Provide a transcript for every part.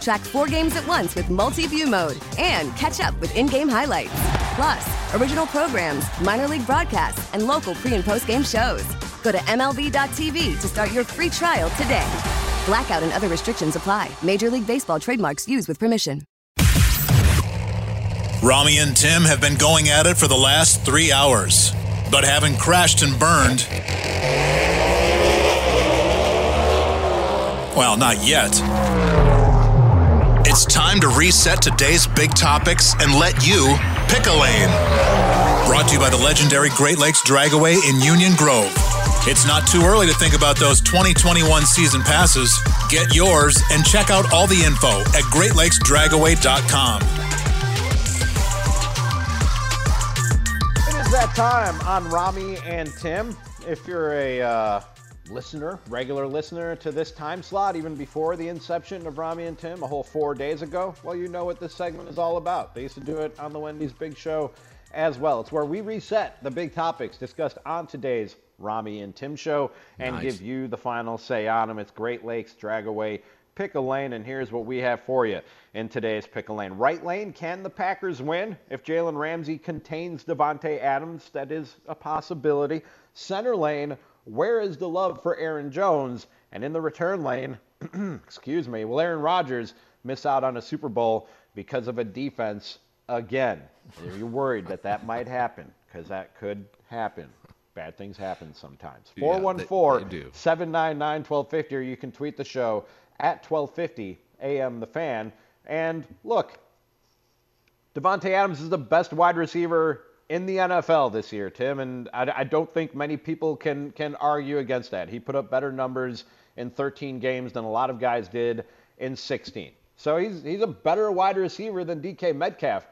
Track four games at once with multi view mode and catch up with in game highlights. Plus, original programs, minor league broadcasts, and local pre and post game shows. Go to MLB.tv to start your free trial today. Blackout and other restrictions apply. Major League Baseball trademarks used with permission. Rami and Tim have been going at it for the last three hours, but haven't crashed and burned. Well, not yet. It's time to reset today's big topics and let you pick a lane. Brought to you by the legendary Great Lakes Dragaway in Union Grove. It's not too early to think about those 2021 season passes. Get yours and check out all the info at greatlakesdragaway.com. It is that time on Rami and Tim. If you're a uh, listener, regular listener to this time slot, even before the inception of Rami and Tim, a whole four days ago, well, you know what this segment is all about. They used to do it on the Wendy's Big Show as well. It's where we reset the big topics discussed on today's Rami and Tim show and Nice. give you the final say on them. It's Great Lakes Dragaway Pick a lane, and here's what we have for you in today's pick a lane. Right lane, can the Packers win? If Jalen Ramsey contains Davante Adams, that is a possibility. Center lane, where is the love for Aaron Jones? And in the return lane, excuse me, will Aaron Rodgers miss out on a Super Bowl because of a defense again? Are you worried that that might happen? Because that could happen. Bad things happen sometimes. Yeah, 414 they 799 1250, or you can tweet the show at 1250 AM The Fan. And look, Davante Adams is the best wide receiver in the NFL this year, Tim, and I, I don't think many people can can argue against that. He put up better numbers in 13 games than a lot of guys did in 16. So he's he's a better wide receiver than DK Metcalf.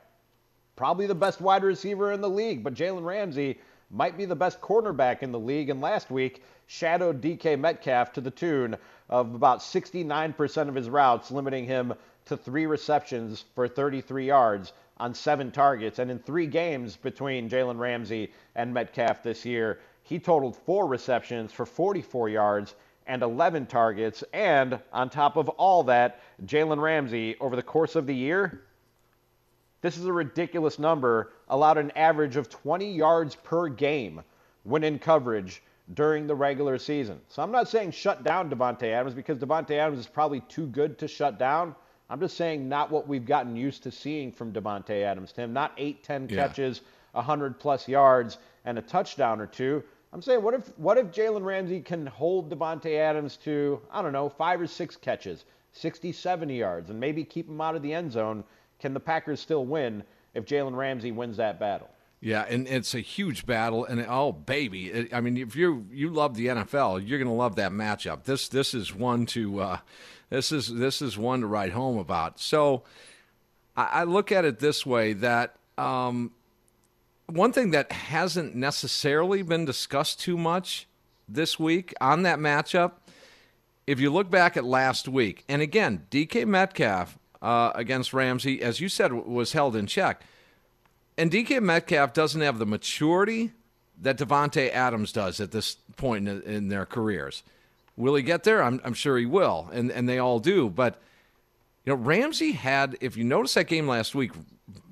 Probably the best wide receiver in the league, but Jalen Ramsey might be the best cornerback in the league, and last week shadowed DK Metcalf to the tune of about 69% of his routes, limiting him to three receptions for 33 yards on seven targets. And in three games between Jalen Ramsey and Metcalf this year, he totaled four receptions for 44 yards and 11 targets. And on top of all that, Jalen Ramsey, over the course of the year, this is a ridiculous number, allowed an average of 20 yards per game when in coverage during the regular season. So I'm not saying shut down Davante Adams because Davante Adams is probably too good to shut down. I'm just saying not what we've gotten used to seeing from Davante Adams, Tim. Not 8, 10 Yeah. catches, 100 plus yards, and a touchdown or two. I'm saying, what if what if Jalen Ramsey can hold Davante Adams to, I don't know, five or six catches, 60, 70 yards, and maybe keep him out of the end zone? Can the Packers still win if Jalen Ramsey wins that battle? Yeah, and it's a huge battle, and oh baby, it, I mean, if you you love the NFL, you're going to love that matchup. This this is one to uh, this is this is one to write home about. So I, I look at it this way: that um, one thing that hasn't necessarily been discussed too much this week on that matchup. If you look back at last week, and again, DK Metcalf uh, against Ramsey, as you said, was held in check. And DK Metcalf doesn't have the maturity that Davante Adams does at this point in, in their careers. Will he get there? I'm, I'm sure he will, and and they all do. But you know, Ramsey had. If you notice that game last week,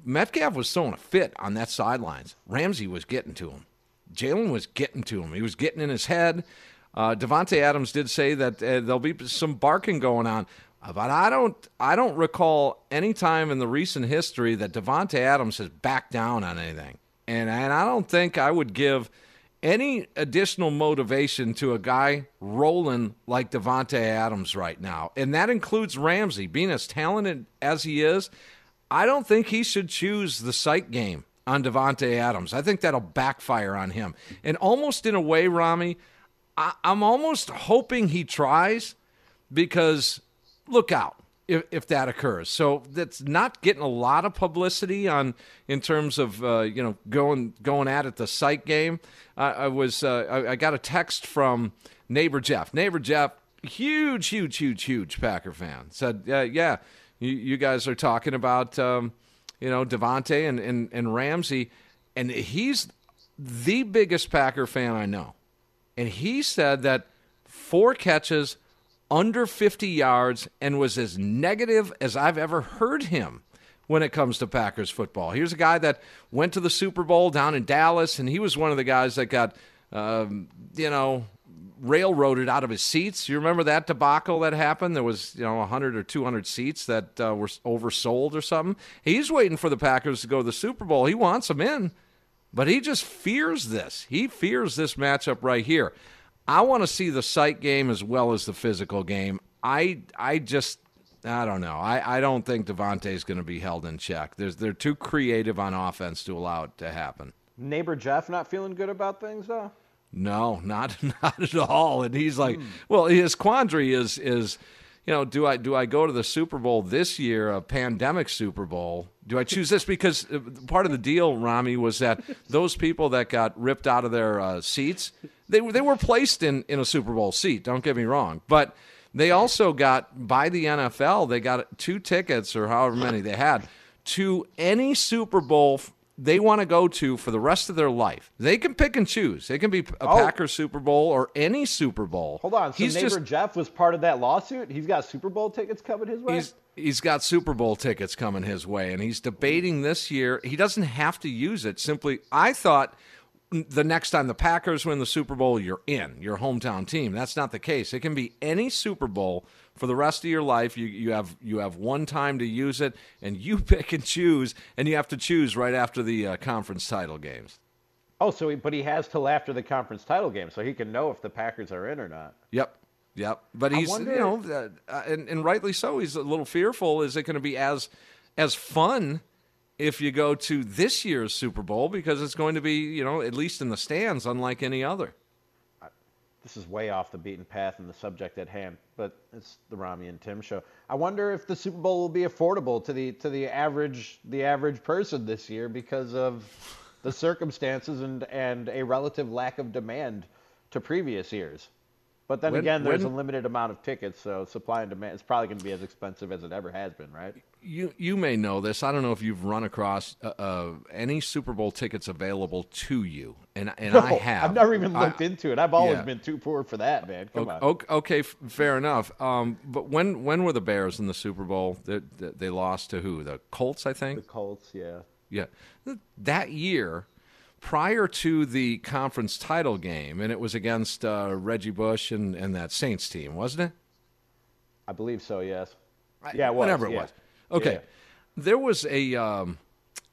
Metcalf was throwing a fit on that sidelines. Ramsey was getting to him. Jalen was getting to him. He was getting in his head. Uh, Davante Adams did say that uh, there'll be some barking going on, Uh, but I don't. I don't recall any time in the recent history that Davante Adams has backed down on anything, and and I don't think I would give any additional motivation to a guy rolling like Davante Adams right now, and that includes Ramsey being as talented as he is. I don't think he should choose the sight game on Davante Adams. I think that'll backfire on him. And almost in a way, Rami, I, I'm almost hoping he tries because look out if, if that occurs. So that's not getting a lot of publicity on in terms of uh, you know going going at it the sight game. I, I was uh, I, I, got a text from neighbor Jeff. Neighbor Jeff, huge, huge, huge, huge Packer fan, said, uh, "Yeah, you, you, guys are talking about um, you know Davante and, and and Ramsey, and he's the biggest Packer fan I know, and he said that four catches." under 50 yards and was as negative as I've ever heard him when it comes to Packers football. Here's a guy that went to the Super Bowl down in Dallas, and he was one of the guys that got, um, you know, railroaded out of his seats. You remember that debacle that happened? There was, you know, 100 or 200 seats that uh, were oversold or something. He's waiting for the Packers to go to the Super Bowl. He wants them in, but he just fears this. He fears this matchup right here. I want to see the sight game as well as the physical game. I I just I don't know. I, I don't think is going to be held in check. There's they're too creative on offense to allow it to happen. Neighbor Jeff not feeling good about things though. No, not not at all. And he's like, hmm. well, his quandary is is, you know, do I do I go to the Super Bowl this year, a pandemic Super Bowl? Do I choose this because uh, part of the deal, Rami, was that those people that got ripped out of their uh, seats they they were placed in in a Super Bowl seat. Don't get me wrong, but they also got by the NFL. They got two tickets or however many they had to any Super Bowl they want to go to for the rest of their life. They can pick and choose. It can be a oh. Packers Super Bowl or any Super Bowl. Hold on. So he's neighbor just, Jeff was part of that lawsuit. He's got Super Bowl tickets coming his way. He's, he's got Super Bowl tickets coming his way, and he's debating this year. He doesn't have to use it. Simply, I thought the next time the Packers win the Super Bowl, you're in your hometown team. That's not the case. It can be any Super Bowl for the rest of your life. You you have you have one time to use it, and you pick and choose, and you have to choose right after the uh, conference title games. Oh, so he, but he has till after the conference title game, so he can know if the Packers are in or not. Yep. Yep, but he's wonder... you know, uh, and, and rightly so. He's a little fearful. Is it going to be as as fun if you go to this year's Super Bowl because it's going to be, you know, at least in the stands, unlike any other. This is way off the beaten path and the subject at hand, but it's the Rami and Tim show. I wonder if the Super Bowl will be affordable to the to the average the average person this year because of the circumstances and and a relative lack of demand to previous years. But then when, again, there's when, a limited amount of tickets, so supply and demand is probably going to be as expensive as it ever has been, right? You you may know this. I don't know if you've run across uh, uh, any Super Bowl tickets available to you, and and no, I have. I've never even looked I, into it. I've always yeah. been too poor for that, man. Come okay, on. Okay, fair enough. Um, but when when were the Bears in the Super Bowl? They, they lost to who? The Colts, I think. The Colts, yeah. Yeah, that year prior to the conference title game, and it was against uh, Reggie Bush and, and that Saints team, wasn't it? I believe so. Yes. Yeah, it was, whatever it yeah. was. Okay, yeah. there was a um,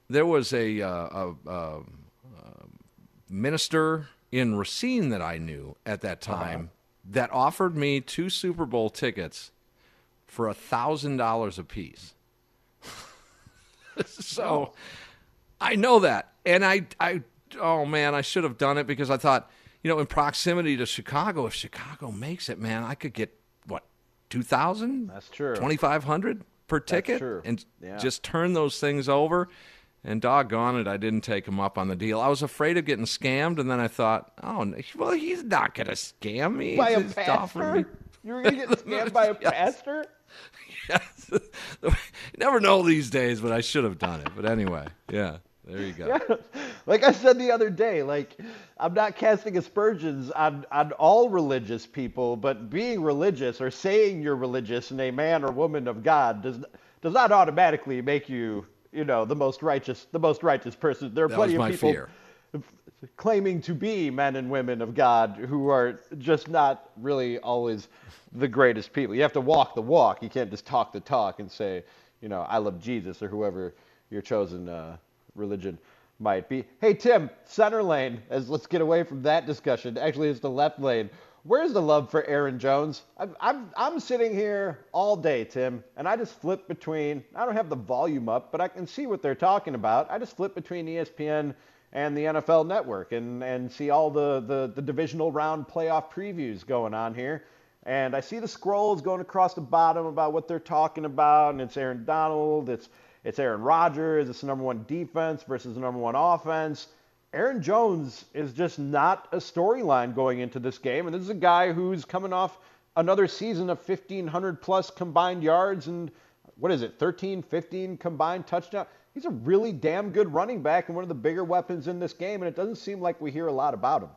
there was a, uh, a, a, a, minister in Racine that I knew at that uh-huh. time uh-huh. that offered me two Super Bowl tickets for a thousand dollars a piece. so. Oh. I know that, and I I oh man, I should have done it because I thought, you know, in proximity to Chicago, if Chicago makes it, man, I could get what two thousand? That's true. Twenty five hundred per ticket, and yeah. just turn those things over. And doggone it, I didn't take him up on the deal. I was afraid of getting scammed, and then I thought, oh, well, he's not going to scam me. By he's a pastor? You were going to get scammed by a yes. pastor? Yes. you never know these days, but I should have done it. But anyway, yeah. There you go. Yeah. Like I said the other day, like I'm not casting aspersions on, on all religious people, but being religious or saying you're religious and a man or woman of God does does not automatically make you, you know, the most righteous the most righteous person. There are that plenty of people fear. claiming to be men and women of God who are just not really always the greatest people. You have to walk the walk. You can't just talk the talk and say, you know, I love Jesus or whoever your chosen uh, religion might be. Hey, Tim, center lane, as let's get away from that discussion. Actually, it's the left lane. Where's the love for Aaron Jones? I'm, I'm, I'm sitting here all day, Tim, and I just flip between, I don't have the volume up, but I can see what they're talking about. I just flip between ESPN and the NFL network and, and see all the, the, the divisional round playoff previews going on here. And I see the scrolls going across the bottom about what they're talking about, and it's Aaron Donald, it's, it's Aaron Rodgers, it's the number one defense versus the number one offense. Aaron Jones is just not a storyline going into this game. And this is a guy who's coming off another season of 1,500 plus combined yards and what is it, 13, 15 combined touchdowns. He's a really damn good running back and one of the bigger weapons in this game. And it doesn't seem like we hear a lot about him.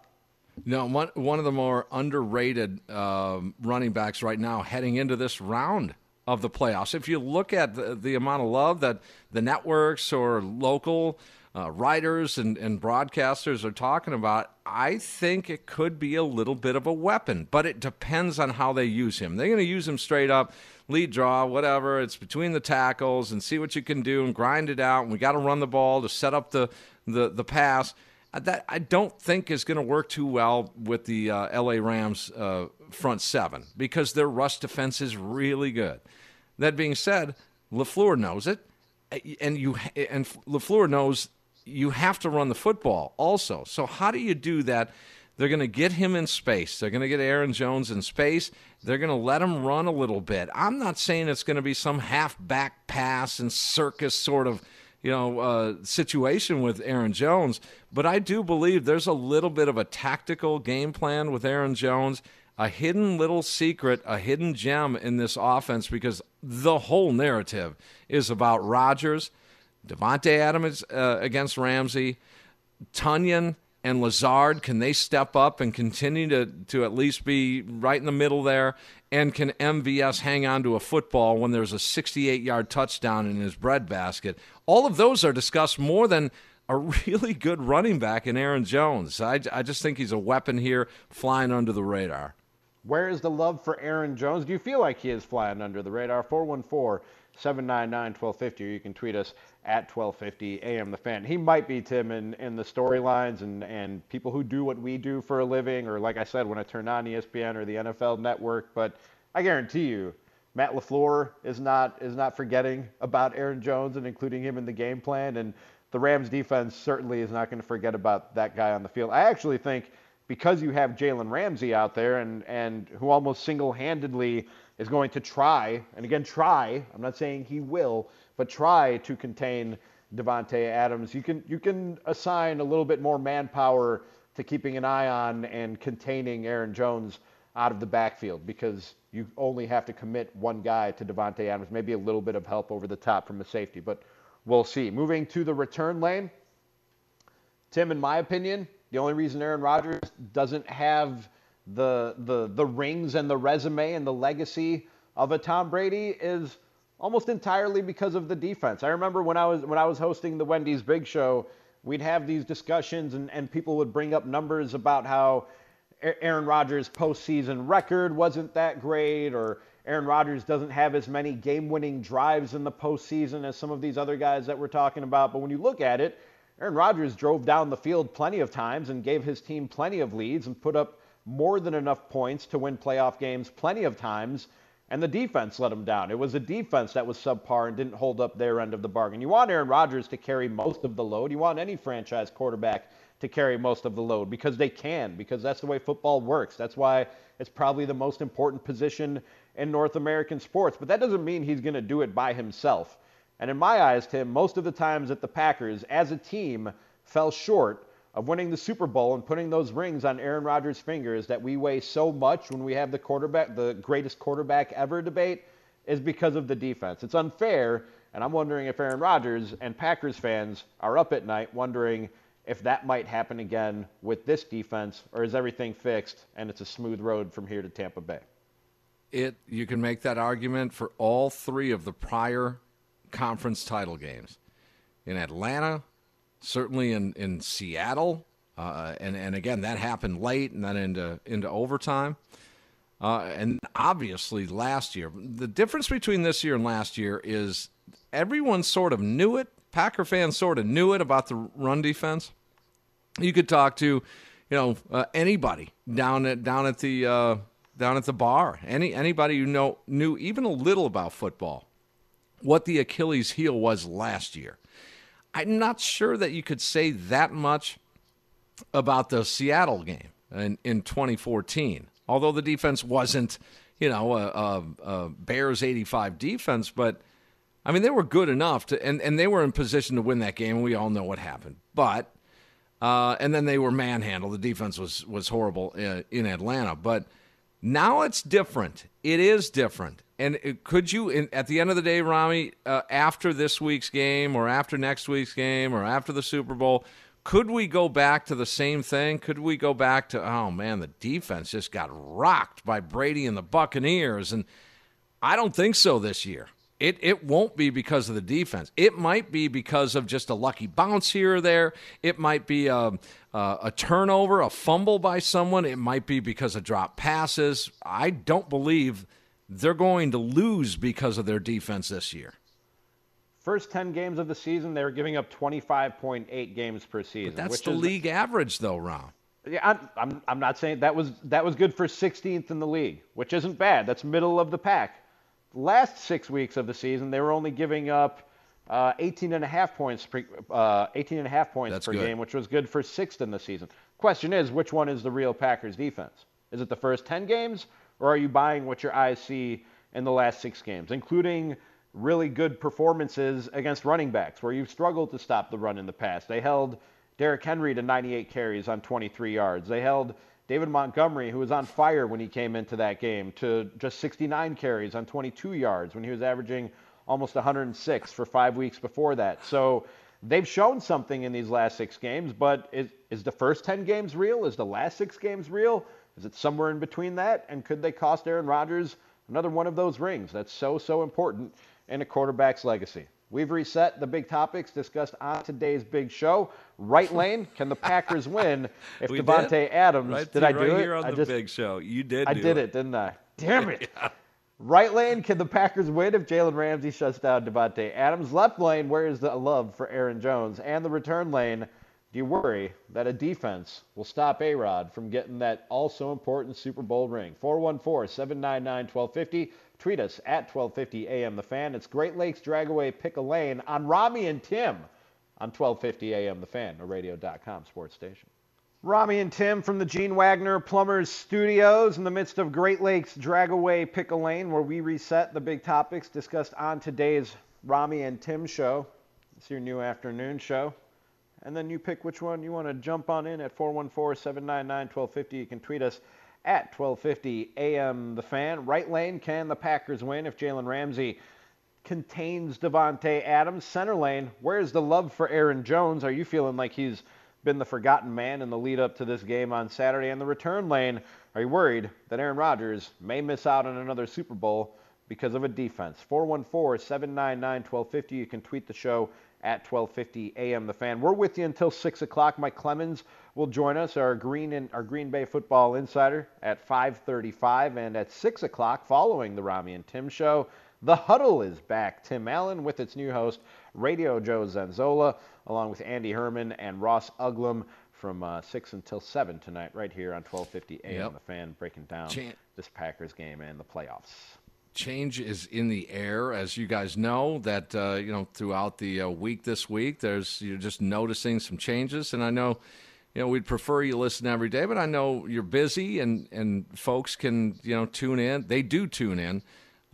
No, one, one of the more underrated uh, running backs right now heading into this round of the playoffs. If you look at the, the amount of love that the networks or local uh, writers and, and broadcasters are talking about, I think it could be a little bit of a weapon, but it depends on how they use him. They're going to use him straight up, lead draw, whatever. It's between the tackles and see what you can do and grind it out. And we got to run the ball to set up the, the, the pass. Uh, that I don't think is going to work too well with the uh, LA Rams uh, front seven because their rush defense is really good. That being said, LaFleur knows it, and you and LaFleur knows you have to run the football also. So how do you do that? They're going to get him in space. They're going to get Aaron Jones in space. They're going to let him run a little bit. I'm not saying it's going to be some half back pass and circus sort of you know uh, situation with Aaron Jones, but I do believe there's a little bit of a tactical game plan with Aaron Jones, a hidden little secret, a hidden gem in this offense because the whole narrative is about Rodgers – Davante Adams uh, against Ramsey, Tonyan and Lazard, can they step up and continue to, to at least be right in the middle there? And can MVS hang on to a football when there's a 68 yard touchdown in his breadbasket? All of those are discussed more than a really good running back in Aaron Jones. I, I just think he's a weapon here flying under the radar. Where is the love for Aaron Jones? Do you feel like he is flying under the radar? 414 799 1250, or you can tweet us at 1250 AM The Fan. He might be, Tim, in, in the storylines and, and people who do what we do for a living, or like I said, when I turn on ESPN or the NFL network, but I guarantee you, Matt LaFleur is not is not forgetting about Aaron Jones and including him in the game plan. And the Rams defense certainly is not going to forget about that guy on the field. I actually think because you have Jalen Ramsey out there and, and who almost single handedly is going to try, and again, try, I'm not saying he will, but try to contain Davante Adams. You can you can assign a little bit more manpower to keeping an eye on and containing Aaron Jones out of the backfield because you only have to commit one guy to Davante Adams. Maybe a little bit of help over the top from a safety, but we'll see. Moving to the return lane, Tim, in my opinion, the only reason Aaron Rodgers doesn't have the the the rings and the resume and the legacy of a Tom Brady is almost entirely because of the defense. I remember when I was when I was hosting the Wendy's Big Show, we'd have these discussions and, and people would bring up numbers about how Aaron Rodgers' postseason record wasn't that great, or Aaron Rodgers doesn't have as many game-winning drives in the postseason as some of these other guys that we're talking about. But when you look at it, Aaron Rodgers drove down the field plenty of times and gave his team plenty of leads and put up more than enough points to win playoff games plenty of times and the defense let him down. It was a defense that was subpar and didn't hold up their end of the bargain. You want Aaron Rodgers to carry most of the load. You want any franchise quarterback to carry most of the load because they can, because that's the way football works. That's why it's probably the most important position in North American sports. But that doesn't mean he's going to do it by himself. And in my eyes, Tim, most of the times that the Packers as a team fell short of winning the Super Bowl and putting those rings on Aaron Rodgers' fingers that we weigh so much when we have the quarterback, the greatest quarterback ever debate, is because of the defense. It's unfair, and I'm wondering if Aaron Rodgers and Packers fans are up at night wondering if that might happen again with this defense, or is everything fixed and it's a smooth road from here to Tampa Bay? It you can make that argument for all three of the prior conference title games. In Atlanta, certainly in, in Seattle. Uh, and, and again, that happened late and then into, into overtime. Uh, and obviously, last year, the difference between this year and last year is everyone sort of knew it, Packer fans sort of knew it about the run defense. You could talk to, you know, uh, anybody down at down at the uh, down at the bar, any anybody who know knew even a little about football, what the Achilles heel was last year. I'm not sure that you could say that much about the Seattle game in, in 2014, although the defense wasn't, you know, a, a, a Bears 85 defense, but I mean, they were good enough to, and, and they were in position to win that game. We all know what happened. But, uh, and then they were manhandled. The defense was, was horrible uh, in Atlanta. But now it's different. It is different. And it, could you, in, at the end of the day, Rami, uh, after this week's game or after next week's game or after the Super Bowl, could we go back to the same thing? Could we go back to, oh man, the defense just got rocked by Brady and the Buccaneers? And I don't think so this year. It it won't be because of the defense. It might be because of just a lucky bounce here or there. It might be a, a, a turnover, a fumble by someone. It might be because of drop passes. I don't believe they're going to lose because of their defense this year. First 10 games of the season, they were giving up 25.8 games per season. But that's the is, league average, though, Ron. Yeah, I'm, I'm, I'm not saying that was that was good for 16th in the league, which isn't bad. That's middle of the pack last six weeks of the season, they were only giving up uh, 18 and a half points per, uh, 18 and a half points That's per good. game, which was good for sixth in the season. Question is, which one is the real Packers defense? Is it the first 10 games, or are you buying what your eyes see in the last six games, including really good performances against running backs, where you've struggled to stop the run in the past? They held Derrick Henry to 98 carries on 23 yards. They held David Montgomery, who was on fire when he came into that game, to just 69 carries on 22 yards when he was averaging almost 106 for five weeks before that. So they've shown something in these last six games, but is, is the first 10 games real? Is the last six games real? Is it somewhere in between that? And could they cost Aaron Rodgers another one of those rings? That's so, so important in a quarterback's legacy. We've reset the big topics discussed on today's big show. Right lane, can the Packers win if Davante? Adams? Right did I do right it? Here on I the just, big show, you did. I did it. it, didn't I? Damn it! yeah. Right lane, can the Packers win if Jalen Ramsey shuts down Davante Adams? Left lane, where is the love for Aaron Jones? And the return lane, do you worry that a defense will stop A Rod from getting that also important Super Bowl ring? 414 799 1250. Tweet us at 1250 AM The Fan. It's Great Lakes Dragaway Pick a Lane on Rami and Tim on 1250 AM The Fan, a radio.com sports station. Rami and Tim from the Gene Wagner Plumbers Studios in the midst of Great Lakes Dragaway Pick a Lane, where we reset the big topics discussed on today's Rami and Tim show. It's your new afternoon show. And then you pick which one you want to jump on in at 414 799 1250. You can tweet us at 12:50 a.m. The Fan. Right lane, can the Packers win if Jalen Ramsey contains Davante Adams? Center lane, where's the love for Aaron Jones? Are you feeling like he's been the forgotten man in the lead up to this game on Saturday? And the return lane, are you worried that Aaron Rodgers may miss out on another Super Bowl because of a defense? 414-799-1250. You can tweet the show at 12:50 a.m. The Fan. We're with you until six o'clock. Mike Clemens will join us, our Green and our Green Bay football insider, at 5:35 and at six o'clock, following the Rami and Tim show. The Huddle is back. Tim Allen with its new host, Radio Joe Zanzola, along with Andy Herman and Ross Uglum from uh, 6 until 7 tonight, right here on 1250 AM. Yep. The fan breaking down this Packers game and the playoffs change is in the air, as you guys know. That uh, you know throughout the uh, week this week, there's you're just noticing some changes, and I know. You know, we'd prefer you listen every day, but I know you're busy, and, and folks can you know tune in. They do tune in,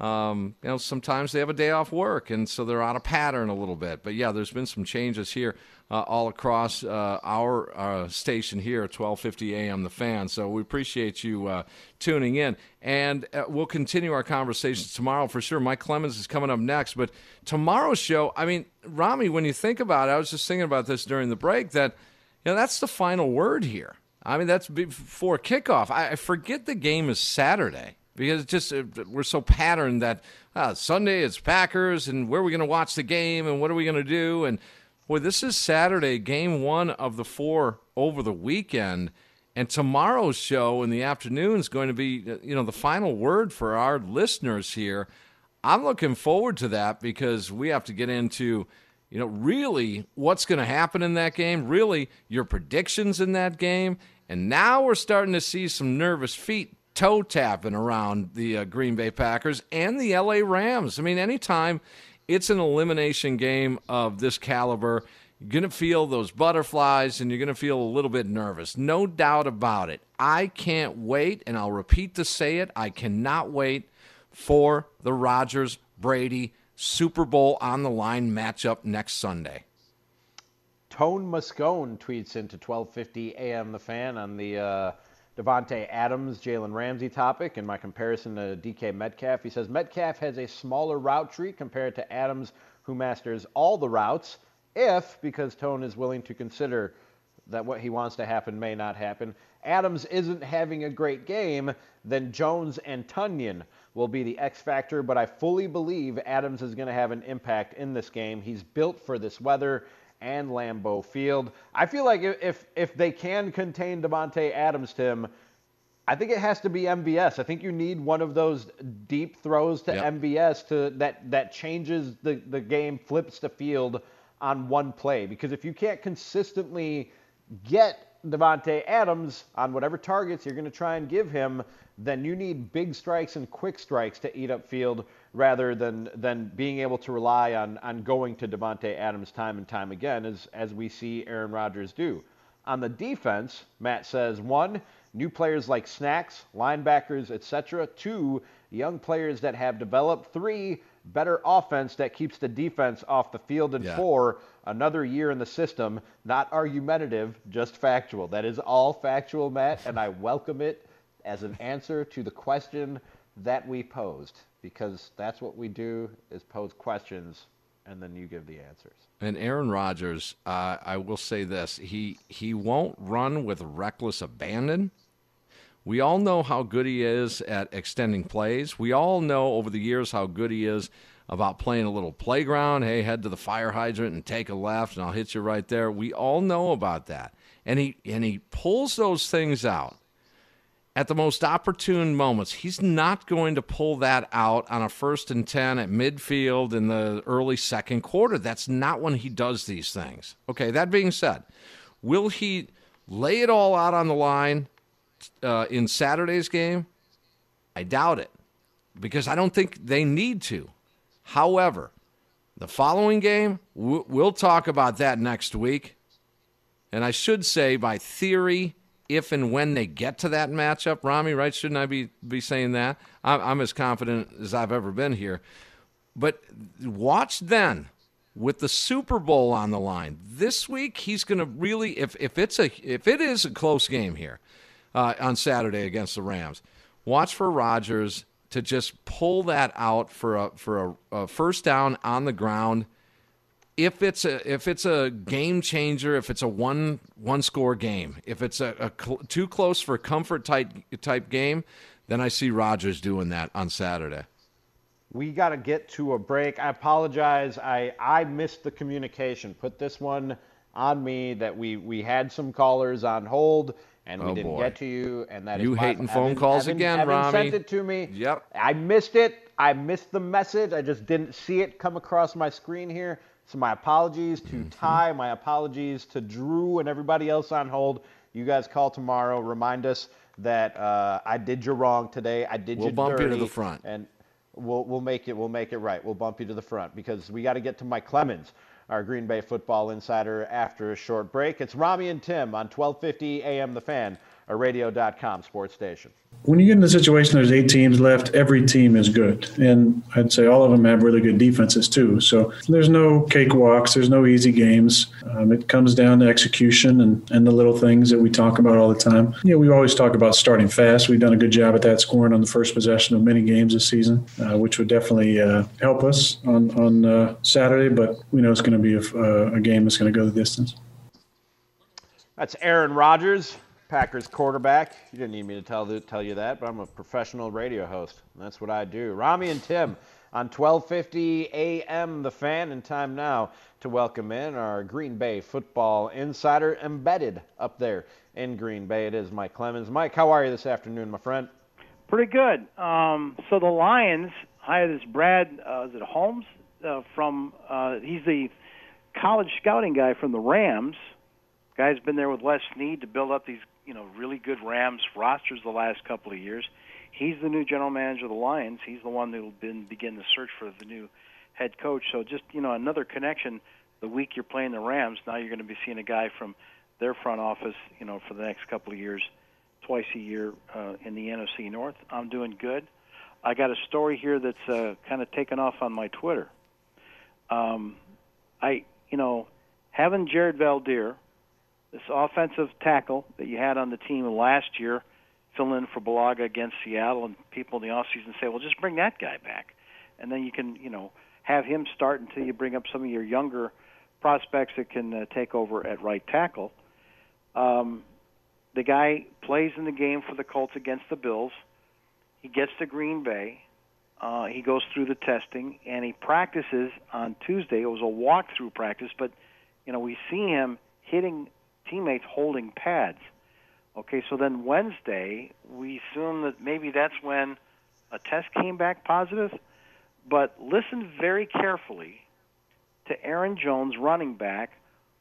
um, you know, sometimes they have a day off work, and so they're out of pattern a little bit. But yeah, there's been some changes here uh, all across uh, our uh, station here at 12:50 a.m. The Fan. So we appreciate you uh, tuning in, and uh, we'll continue our conversations tomorrow for sure. Mike Clemens is coming up next, but tomorrow's show. I mean, Rami, when you think about it, I was just thinking about this during the break that you know that's the final word here. I mean, that's before kickoff. I forget the game is Saturday because it's just we're so patterned that uh, Sunday it's Packers and where are we going to watch the game and what are we going to do and boy this is Saturday game one of the four over the weekend and tomorrow's show in the afternoon is going to be uh, you know the final word for our listeners here. I'm looking forward to that because we have to get into you know, really what's going to happen in that game, really your predictions in that game. And now we're starting to see some nervous feet toe tapping around the uh, Green Bay Packers and the LA Rams. I mean, anytime it's an elimination game of this caliber, you're going to feel those butterflies and you're going to feel a little bit nervous. No doubt about it. I can't wait, and I'll repeat to say it I cannot wait for the Rodgers Brady Super Bowl on the line matchup next Sunday. Tone Muscone tweets into 12:50 a.m. The Fan on the uh, Davante Adams, Jalen Ramsey topic and my comparison to DK Metcalf. He says Metcalf has a smaller route tree compared to Adams, who masters all the routes. If, because Tone is willing to consider that what he wants to happen may not happen, Adams isn't having a great game, then Jones and Tonyan will be the X factor. But I fully believe Adams is going to have an impact in this game. He's built for this weather and Lambeau Field. I feel like if if they can contain Davante Adams, Tim, I think it has to be MVS. I think you need one of those deep throws to yep. MVS to that that changes the the game, flips the field on one play. Because if you can't consistently get Davante Adams on whatever targets you're going to try and give him, then you need big strikes and quick strikes to eat up field rather than than being able to rely on on going to Davante Adams time and time again as as we see Aaron Rodgers do. On the defense, Matt says one, new players like snacks, linebackers, etc. Two, young players that have developed. Three, better offense that keeps the defense off the field. And yeah. four, another year in the system, not argumentative, just factual. That is all factual, Matt, and I welcome it as an answer to the question that we posed because that's what we do is pose questions and then you give the answers. And Aaron Rodgers, uh, I will say this: he he won't run with reckless abandon. We all know how good he is at extending plays. We all know over the years how good he is about playing a little playground. Hey, head to the fire hydrant and take a left, and I'll hit you right there. We all know about that, and he and he pulls those things out at the most opportune moments. He's not going to pull that out on a first and 10 at midfield in the early second quarter. That's not when he does these things. Okay, that being said, will he lay it all out on the line uh, in Saturday's game? I doubt it because I don't think they need to. However, the following game, we'll talk about that next week. And I should say, by theory, if and when they get to that matchup, Rami, right? Shouldn't I be, be saying that? I'm, I'm as confident as I've ever been here. But watch then with the Super Bowl on the line this week. He's going to really, if, if it's a if it is a close game here uh, on Saturday against the Rams, watch for Rodgers to just pull that out for a for a, a first down on the ground if it's a if it's a game changer, if it's a one one score game, if it's a, a cl- too close for comfort type type game, then I see Rodgers doing that on Saturday. We got to get to a break. I apologize. I I missed the communication. Put this one on me that we we had some callers on hold and we oh didn't boy. get to you. And that you hating phone Evan, calls Evan, again, Evan Rami? sent it to me. Yep. I missed it. I missed the message. I just didn't see it come across my screen here. So my apologies to mm-hmm. Ty, my apologies to Drew and everybody else on hold. You guys call tomorrow. Remind us that uh, I did you wrong today. I did you bad. we'll bump you to the front, and we'll we'll make it we'll make it right. We'll bump you to the front because we got to get to Mike Clemens, our Green Bay football insider, after a short break. It's Rami and Tim on 12:50 a.m. The Fan, a radio.com sports station. When you get in the situation there's eight teams left every team is good. And i'd say all of them have really good defenses too. So there's no cakewalks there's no easy games. Um, it comes down to execution and, and the little things that we talk about all the time. You know we always talk about starting fast. We've done a good job at that scoring on the first possession of many games this season uh, which would definitely uh, help us on, on uh, saturday but we know it's going to be a, a game that's going to go the distance. That's aaron rodgers Packers quarterback. You didn't need me to tell tell you that, but I'm a professional radio host. that's what I do. Rami and Tim on 12:50 a.m. The Fan, and time now to welcome in our Green Bay football insider, embedded up there in Green Bay. It is Mike Clemens. Mike, how are you this afternoon, my friend? Pretty good. Um, so the Lions hired this Brad, uh, is it Holmes uh, from? Uh, he's the college scouting guy from the Rams. Guy's been there with Les Snead to build up these, you know, really good Rams rosters the last couple of years. He's the new general manager of the Lions. He's the one who'll been begin the search for the new head coach. So just you know another connection. The week you're playing the Rams, now you're going to be seeing a guy from their front office, you know, for the next couple of years, twice a year uh, in the NFC North. I'm doing good. I got a story here that's uh, kind of taken off on my Twitter. Um, I, you know, having Jared Veldheer, this offensive tackle that you had on the team last year, fill in for Bulaga against Seattle, and people in the offseason say, well, just bring that guy back. And then you can, you know, have him start until you bring up some of your younger prospects that can uh, take over at right tackle. Um, the guy plays in the game for the Colts against the Bills. He gets to Green Bay. Uh, he goes through the testing and he practices on Tuesday. It was a walkthrough practice, but you know we see him hitting teammates holding pads. Okay, so then Wednesday we assume that maybe that's when a test came back positive. But listen very carefully to Aaron Jones, running back,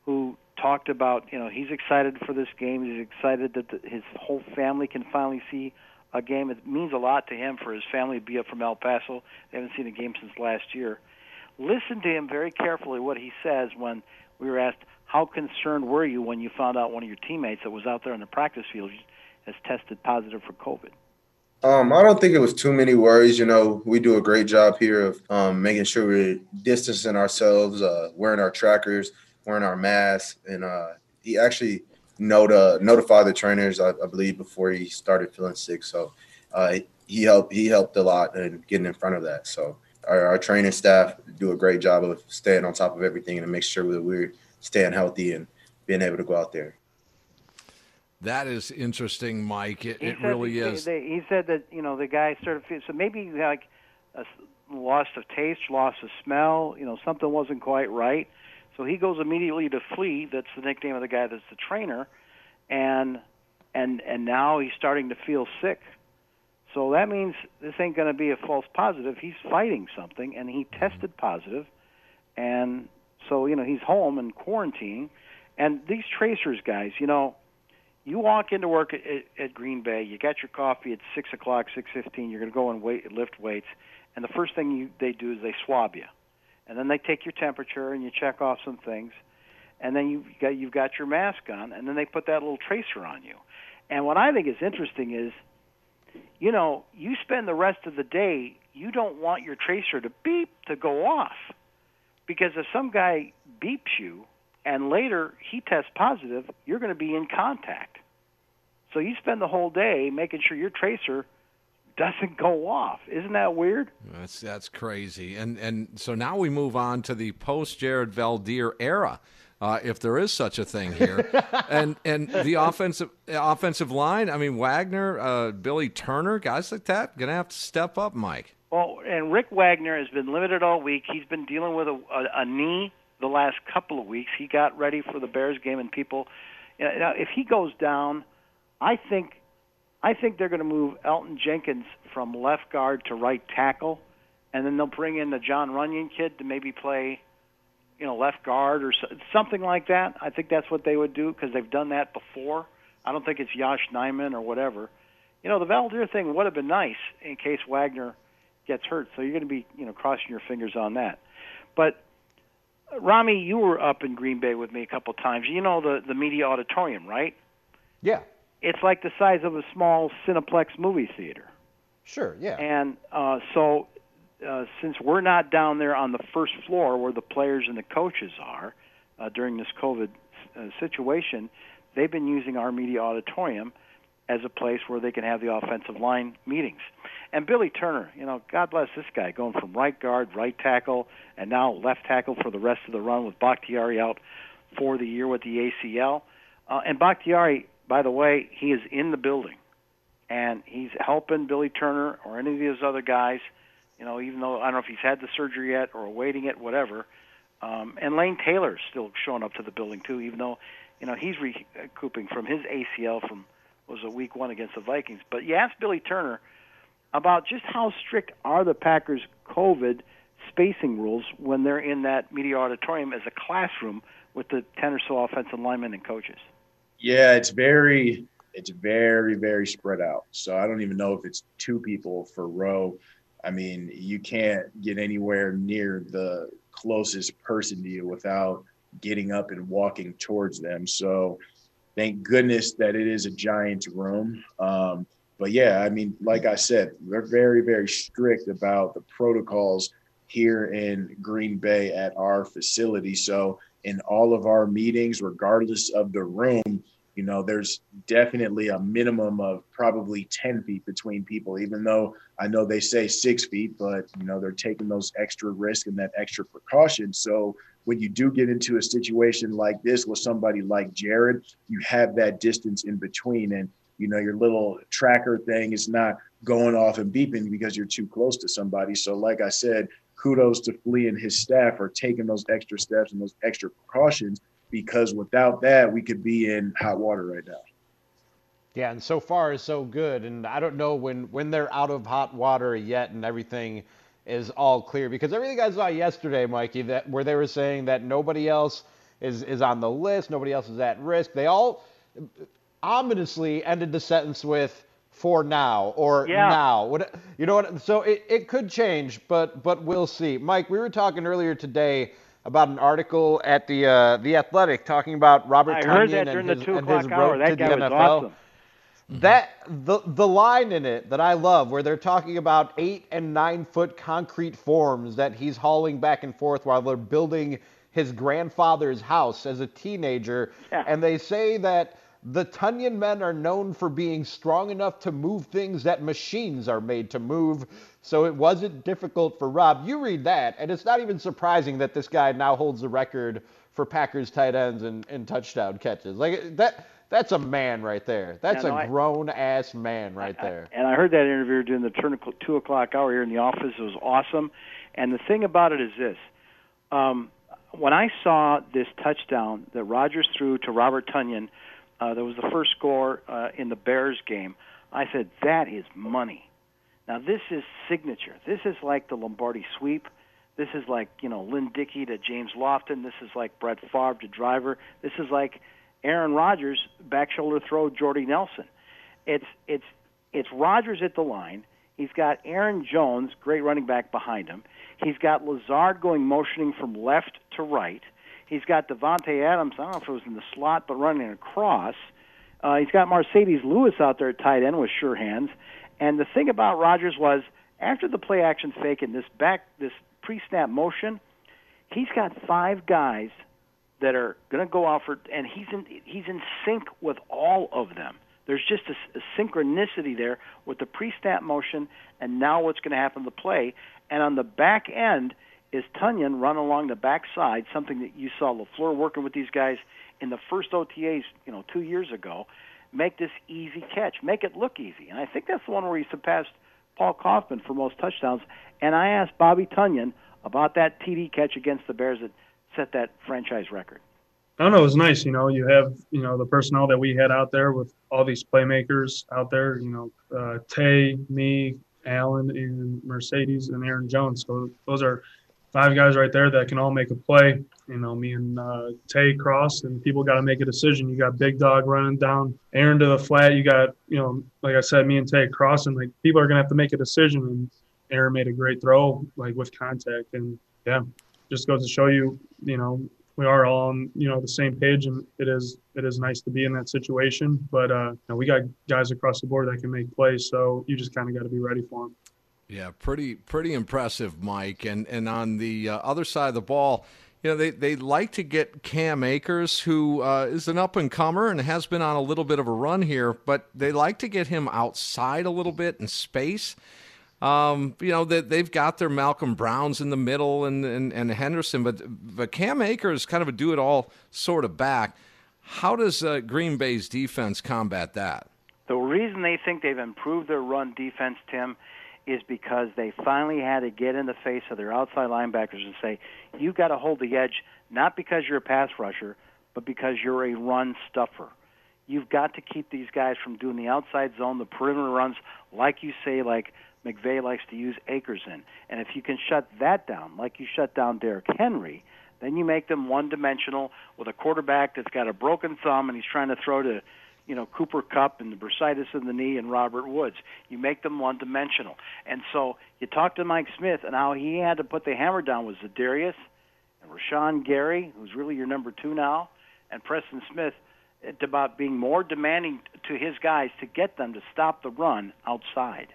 who talked about, you know, he's excited for this game. He's excited that the, his whole family can finally see a game. It means a lot to him for his family to be up from El Paso. They haven't seen a game since last year. Listen to him very carefully what he says when we were asked, How concerned were you when you found out one of your teammates that was out there in the practice field has tested positive for COVID? Um, I don't think it was too many worries. You know, we do a great job here of um, making sure we're distancing ourselves, uh, wearing our trackers, wearing our masks, and uh, he actually notified the trainers, I, I, believe, before he started feeling sick. So uh, he helped. He helped a lot in getting in front of that. So our, our training staff do a great job of staying on top of everything and make sure that we're staying healthy and being able to go out there. That is interesting, Mike. It, it really is. They, he said that you know the guy started feeling so maybe like a loss of taste, loss of smell. You know something wasn't quite right, so he goes immediately to Flea. That's the nickname of the guy that's the trainer, and and and now he's starting to feel sick. So that means this ain't going to be a false positive. He's fighting something, and he tested positive, and so you know he's home and quarantining. And these tracers, guys, you know you walk into work at, at Green Bay, you got your coffee at six o'clock, six fifteen. You're going to go and wait, lift weights, and the first thing you, they do is they swab you, and then they take your temperature and you check off some things, and then you've got you've got your mask on, and then they put that little tracer on you. And what I think is interesting is, you know, you spend the rest of the day, you don't want your tracer to beep to go off, because if some guy beeps you and later he tests positive, you're going to be in contact. So you spend the whole day making sure your tracer doesn't go off. Isn't that weird? That's that's crazy. And and so now we move on to the post Jared Veldheer era. Uh, if there is such a thing here, and and the offensive offensive line. I mean, Wagner, uh, Billy Turner, guys like that, gonna have to step up, Mike. Well, and Rick Wagner has been limited all week. He's been dealing with a, a, a knee the last couple of weeks. He got ready for the Bears game, and people. you Now, if he goes down, I think, I think they're going to move Elgton Jenkins from left guard to right tackle, and then they'll bring in the Jon Runyan kid to maybe play, you know, left guard or something like that. I think that's what they would do because they've done that before. I don't think it's Yosh Nijman or whatever. You know, the Veldheer thing would have been nice in case Wagner gets hurt. So you're going to be, you know, crossing your fingers on that. But Rami, you were up in Green Bay with me a couple times. You know the the media auditorium, right? Yeah. It's like the size of a small Cineplex movie theater. Sure. Yeah. And uh, so, uh, since we're not down there on the first floor where the players and the coaches are uh, during this COVID uh, situation, they've been using our media auditorium as a place where they can have the offensive line meetings. And Billy Turner, you know, God bless this guy, going from right guard, right tackle, and now left tackle for the rest of the run with Bakhtiari out for the year with the ACL. Uh, and Bakhtiari, by the way, he is in the building, and he's helping Billy Turner or any of these other guys. You know, even though I don't know if he's had the surgery yet or awaiting it, whatever. Um, and Lane Taylor's still showing up to the building too, even though you know he's recouping from his ACL from was a week one against the Vikings. But you ask Billy Turner about just how strict are the Packers COVID spacing rules when they're in that media auditorium as a classroom with the 10 or so offensive linemen and coaches? Yeah, it's very it's very very spread out. So I don't even know if it's two people for row. I mean, you can't get anywhere near the closest person to you without getting up and walking towards them. So thank goodness that it is a giant room. Um, but yeah, I mean, like I said, we're very, very strict about the protocols here in Green Bay at our facility. So in all of our meetings, regardless of the room, you know, there's definitely a minimum of probably 10 feet between people, even though I know they say six feet, but, you know, they're taking those extra risk and that extra precaution. So when you do get into a situation like this with somebody like Jared, you have that distance in between. And, you know, your little tracker thing is not going off and beeping because you're too close to somebody. So, like I said, kudos to Flea and his staff for taking those extra steps and those extra precautions because without that, we could be in hot water right now. Yeah, and so far is so good. And I don't know when when they're out of hot water yet and everything is all clear because everything I saw yesterday, Mikey, that where they were saying that nobody else is is on the list, nobody else is at risk. They all ominously ended the sentence with for now or Yeah. now. What you know what? So it, it could change, but but we'll see. Mike, we were talking earlier today about an article at the uh, the Athletic talking about Robert I Tonyan heard that and his, the two and his hour. road That to guy the was NFL. awesome. That the the line in it that I love, where they're talking about eight and nine foot concrete forms that he's hauling back and forth while they're building his grandfather's house as a teenager, and they say that the Tonyan men are known for being strong enough to move things that machines are made to move. So it wasn't difficult for Rob. You read that, and it's not even surprising that this guy now holds the record for Packers tight ends and, and touchdown catches. Like that. That's a man right there. That's Yeah, no, a I- grown ass man right there. And I heard that interview during the turn two o'clock hour here in the office. It was awesome. And the thing about it is this: um, when I saw this touchdown that Rodgers threw to Robert Tonyan, uh, that was the first score uh, in the Bears game. I said that is money. Now this is signature. This is like the Lombardi sweep. This is like you know Lynn Dickey to James Lofton. This is like Brett Favre to Driver. This is like Aaron Rodgers back shoulder throw Jordy Nelson. It's it's it's Rodgers at the line. He's got Aaron Jones, great running back behind him. He's got Lazard going motioning from left to right. He's got Davante Adams. I don't know if it was in the slot, but running across. Uh, he's got Marcedes Lewis out there at tight end with sure hands. And the thing about Rodgers was after the play action fake and this back this pre snap motion, he's got five guys that are going to go out for, and he's in he's in sync with all of them. There's just a, a synchronicity there with the pre-snap motion, and now what's going to happen to the play. And on the back end is Tonyan run along the backside, something that you saw LaFleur working with these guys in the first OTAs, you know, two years ago. Make this easy catch, make it look easy, and I think that's the one where he surpassed Paul Coffman for most touchdowns. And I asked Bobby Tonyan about that TD catch against the Bears that set that franchise record. I don't know. It was nice. You know, you have you know the personnel that we had out there with all these playmakers out there. You know, uh, Tay, me, Allen, and Marcedes, and Aaron Jones. So those are five guys right there that can all make a play. You know, me and uh, Tay cross, and people got to make a decision. You got Big Dog running down Aaron to the flat. You got you know, like I said, me and Tay crossing. Like people are gonna have to make a decision, and Aaron made a great throw, like with contact, and yeah, just goes to show you, you know, we are all on you know the same page, and it is it is nice to be in that situation. But uh, we got guys across the board that can make plays, so you just kind of got to be ready for them. Yeah, pretty pretty impressive, Mike. And and on the uh, other side of the ball, you know, they, they like to get Cam Akers, who uh, is an up and comer and has been on a little bit of a run here, but they like to get him outside a little bit in space. Um, you know, they, they've got their Malcolm Browns in the middle and, and, and Henderson, but, but Cam Akers kind of a do it all sort of back. How does uh, Green Bay's defense combat that? The reason they think they've improved their run defense, Tim, is because they finally had to get in the face of their outside linebackers and say, "You got to hold the edge, not because you're a pass rusher, but because you're a run stuffer. You've got to keep these guys from doing the outside zone, the perimeter runs, like you say, like McVay likes to use Akers in. And if you can shut that down, like you shut down Derrick Henry, then you make them one dimensional with a quarterback that's got a broken thumb and he's trying to throw to, you know, Cooper Kupp and the bursitis in the knee and Robert Woods. You make them one dimensional. And so you talk to Mike Smith and how he had to put the hammer down with Za'Darius and Rashan Gary, who's really your number two now, and Preston Smith about being more demanding to his guys to get them to stop the run outside.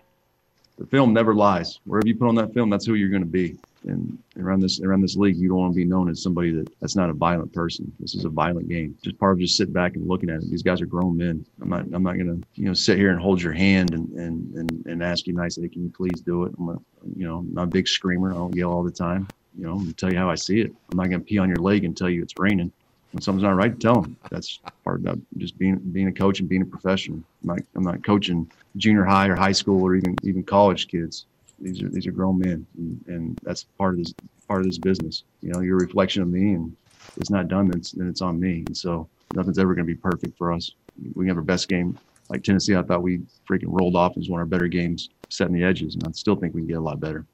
The film never lies. Wherever you put on that film, that's who you're going to be. And around this around this league, you don't want to be known as somebody that that's not a violent person. This is a violent game. Just part of just sitting back and looking at it. These guys are grown men. I'm not I'm not to you know sit here and hold your hand and and and, and ask you nicely, can you please do it? I'm a, you know not a big screamer. I don't yell all the time. You know, gonna tell you how I see it. I'm not to pee on your leg and tell you it's raining when something's not right, tell them. That's part of. Just being being a coach and being a professional. I'm not, I'm not coaching junior high or high school or even even college kids. These are these are grown men, and, and that's part of this part of this business. You know, you're a reflection of me, and if it's not done, then it's, then it's on me. And so nothing's ever going to be perfect for us. We have our best game. Like Tennessee, I thought we freaking rolled off as one of our better games, setting the edges, and I still think we can get a lot better.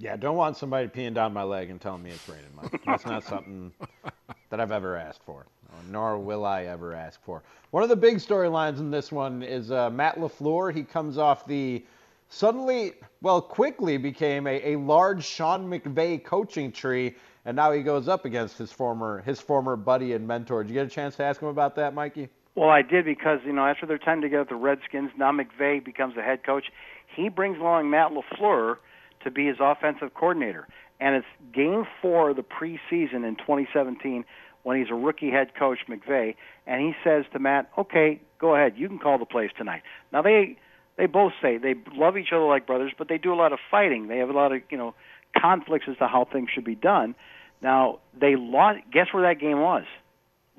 Yeah, don't want somebody peeing down my leg and telling me it's raining, Mike. That's not something that I've ever asked for, nor will I ever ask for. One of the big storylines in this one is uh, Matt LaFleur. He comes off the suddenly, well, quickly became a, a large Sean McVay coaching tree, and now he goes up against his former his former buddy and mentor. Did you get a chance to ask him about that, Mikey? Well, I did because you know after their time together at the Redskins, now McVay becomes the head coach. He brings along Matt LaFleur to be his offensive coordinator. And it's game four of the preseason in 2017 when he's a rookie head coach, McVay, and he says to Matt, "Okay, go ahead, you can call the plays tonight." Now they they both say they love each other like brothers, but they do a lot of fighting. They have a lot of you know conflicts as to how things should be done. Now they lost. Guess where that game was?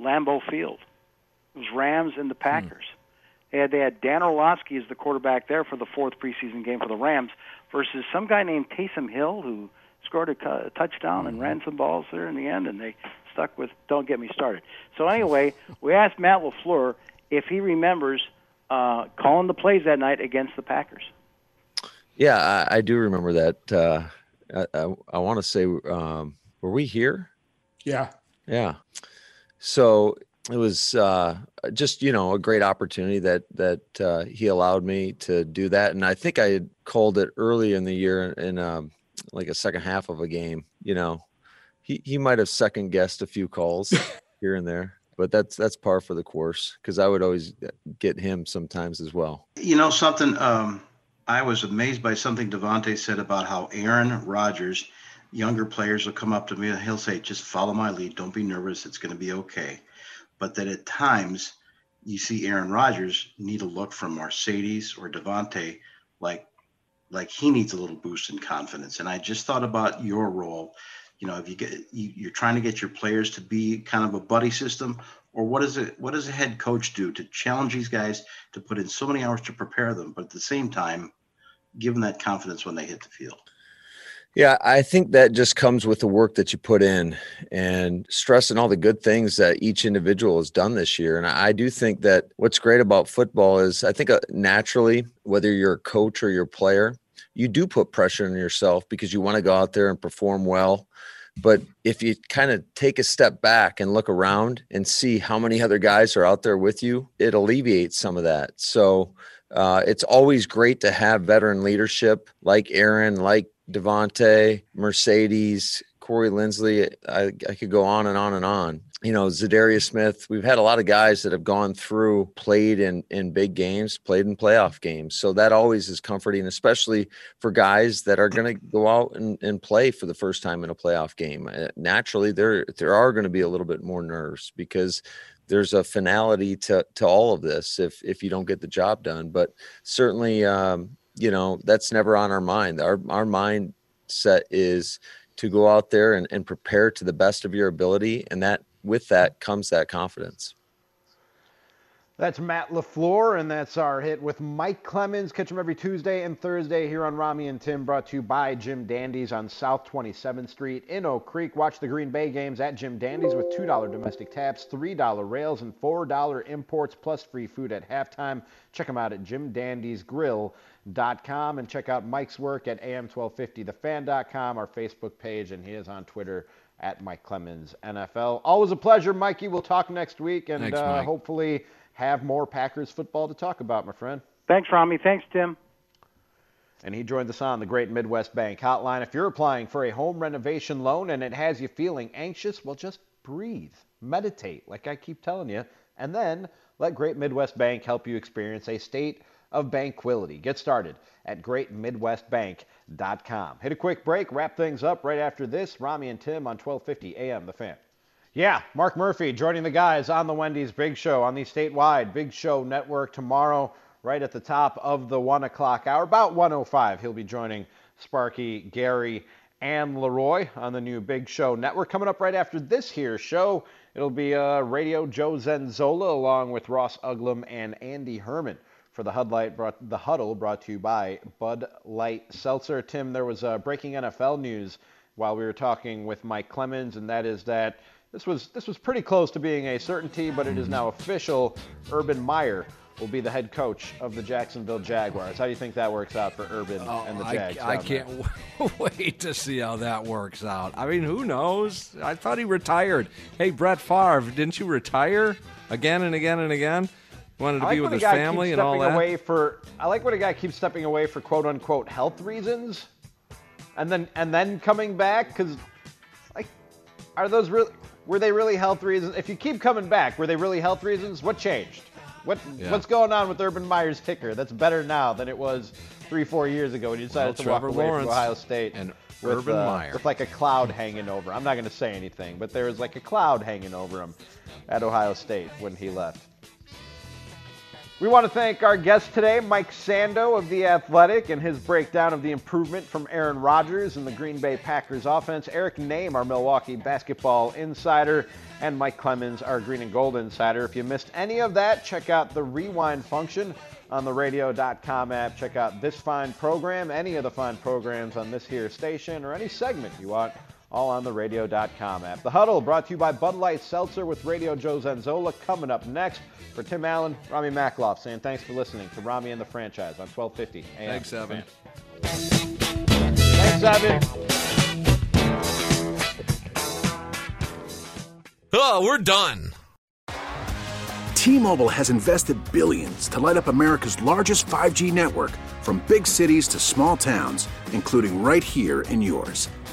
Lambeau Field. It was Rams and the Packers. Hmm. They had they had Dan Orlovsky as the quarterback there for the fourth preseason game for the Rams versus some guy named Taysom Hill who scored a, a touchdown and ran some balls there in the end, and they stuck with "Don't get me started." So anyway, we asked Matt LaFleur if he remembers uh, calling the plays that night against the Packers. Yeah, I, I do remember that. Uh, I, I, I want to say, um, were we here? Yeah. Yeah. So it was uh, just you know a great opportunity that that uh, he allowed me to do that, and I think I had called it early in the year in um, like a second half of a game. You know, he he might have second guessed a few calls here and there, but that's that's par for the course because I would always get him sometimes as well. You know something. Um, I was amazed by something Davante said about how Aaron Rodgers, younger players will come up to me and he'll say, "Just follow my lead. Don't be nervous. It's going to be okay." but that at times you see Aaron Rodgers need a look from Marcedes or Davante like like he needs a little boost in confidence. And I just thought about your role. You know, if you get you, you're trying to get your players to be kind of a buddy system, or what is it? What does a head coach do to challenge these guys to put in so many hours to prepare them, but at the same time, give them that confidence when they hit the field? Yeah, I think that just comes with the work that you put in and stressing all the good things that each individual has done this year. And I do think that what's great about football is I think uh, naturally, whether you're a coach or you're a player, you do put pressure on yourself because you want to go out there and perform well. But if you kind of take a step back and look around and see how many other guys are out there with you, it alleviates some of that. So uh, it's always great to have veteran leadership like Aaron, like Davante, Marcedes, Corey Linsley. I, I could go on and on and on. You know, Za'Darius Smith. We've had a lot of guys that have gone through, played in in big games, played in playoff games. So that always is comforting, especially for guys that are going to go out and, and play for the first time in a playoff game. Uh, naturally, there there are going to be a little bit more nerves because there's a finality to to all of this if if you don't get the job done. But certainly, um, you know that's never on our mind our our mindset is to go out there and, and prepare to the best of your ability and that with that comes that confidence That's Matt LaFleur, and that's our hit with Mike Clemens. Catch him every Tuesday and Thursday here on Rami and Tim, brought to you by Jim Dandy's on South 27th Street in Oak Creek. Watch the Green Bay games at Jim Dandy's with $2 domestic taps, $3 rails, and $4 imports, plus free food at halftime. Check him out at jimdandysgrill.com and check out Mike's work at am1250thefan.com, our Facebook page, and he is on Twitter at Mike Clemens NFL. Always a pleasure, Mikey. We'll talk next week, and Thanks, uh, hopefully have more Packers football to talk about, my friend. Thanks, Rami. Thanks, Tim. And he joins us on the Great Midwest Bank Hotline. If you're applying for a home renovation loan and it has you feeling anxious, well, just breathe, meditate, like I keep telling you, and then let Great Midwest Bank help you experience a state of banquility. Get started at greatmidwestbank.com. Hit a quick break, wrap things up right after this. Rami and Tim on 1250 AM, The Fan. Yeah, Mark Murphy joining the guys on the Wendy's Big Show on the statewide Big Show Network tomorrow, right at the top of the one o'clock hour, about 105. He'll be joining Sparky, Gary, and Leroy on the new Big Show Network. Coming up right after this here show, it'll be uh, Radio Joe Zenzola along with Ross Uglum and Andy Herman for the Huddle brought, the Huddle brought to you by Bud Light Seltzer. Tim, there was uh, breaking NFL news while we were talking with Mike Clemens, and that is that this was this was pretty close to being a certainty, but it is now official. Urban Meyer will be the head coach of the Jacksonville Jaguars. How do you think that works out for Urban and the Oh, I, I can't wait to see how that works out. I mean, who knows? I thought he retired. Hey, Brett Favre, didn't you retire again and again and again? Wanted to I like be with his a guy family keeps and all stepping that. away for. I like when a guy keeps stepping away for quote unquote health reasons, and then and then coming back because, like, are those really were they really health reasons? If you keep coming back, were they really health reasons? What changed? What Yeah. what's going on with Urban Meyer's ticker? That's better now than it was three four years ago when you decided Well, to walk away Lawrence from Ohio State and with, Urban uh, Meyer. with like a cloud hanging over. I'm not going to say anything, but there was like a cloud hanging over him at Ohio State when he left. We want to thank our guest today, Mike Sando of The Athletic, and his breakdown of the improvement from Aaron Rodgers and the Green Bay Packers offense. Eric Nehm, our Milwaukee basketball insider, and Mike Clemens, our green and gold insider. If you missed any of that, check out the rewind function on the radio.com app. Check out this fine program, any of the fine programs on this here station, or any segment you want all on the radio.com app. The Huddle brought to you by Bud Light Seltzer with Radio Joe Zenzola coming up next. For Tim Allen, Rami Makloff saying thanks for listening to Rami and the Franchise on 1250 AM. Thanks, Evan. Thanks, Evan. Oh, we're done. T-Mobile has invested billions to light up America's largest 5G network from big cities to small towns, including right here in yours.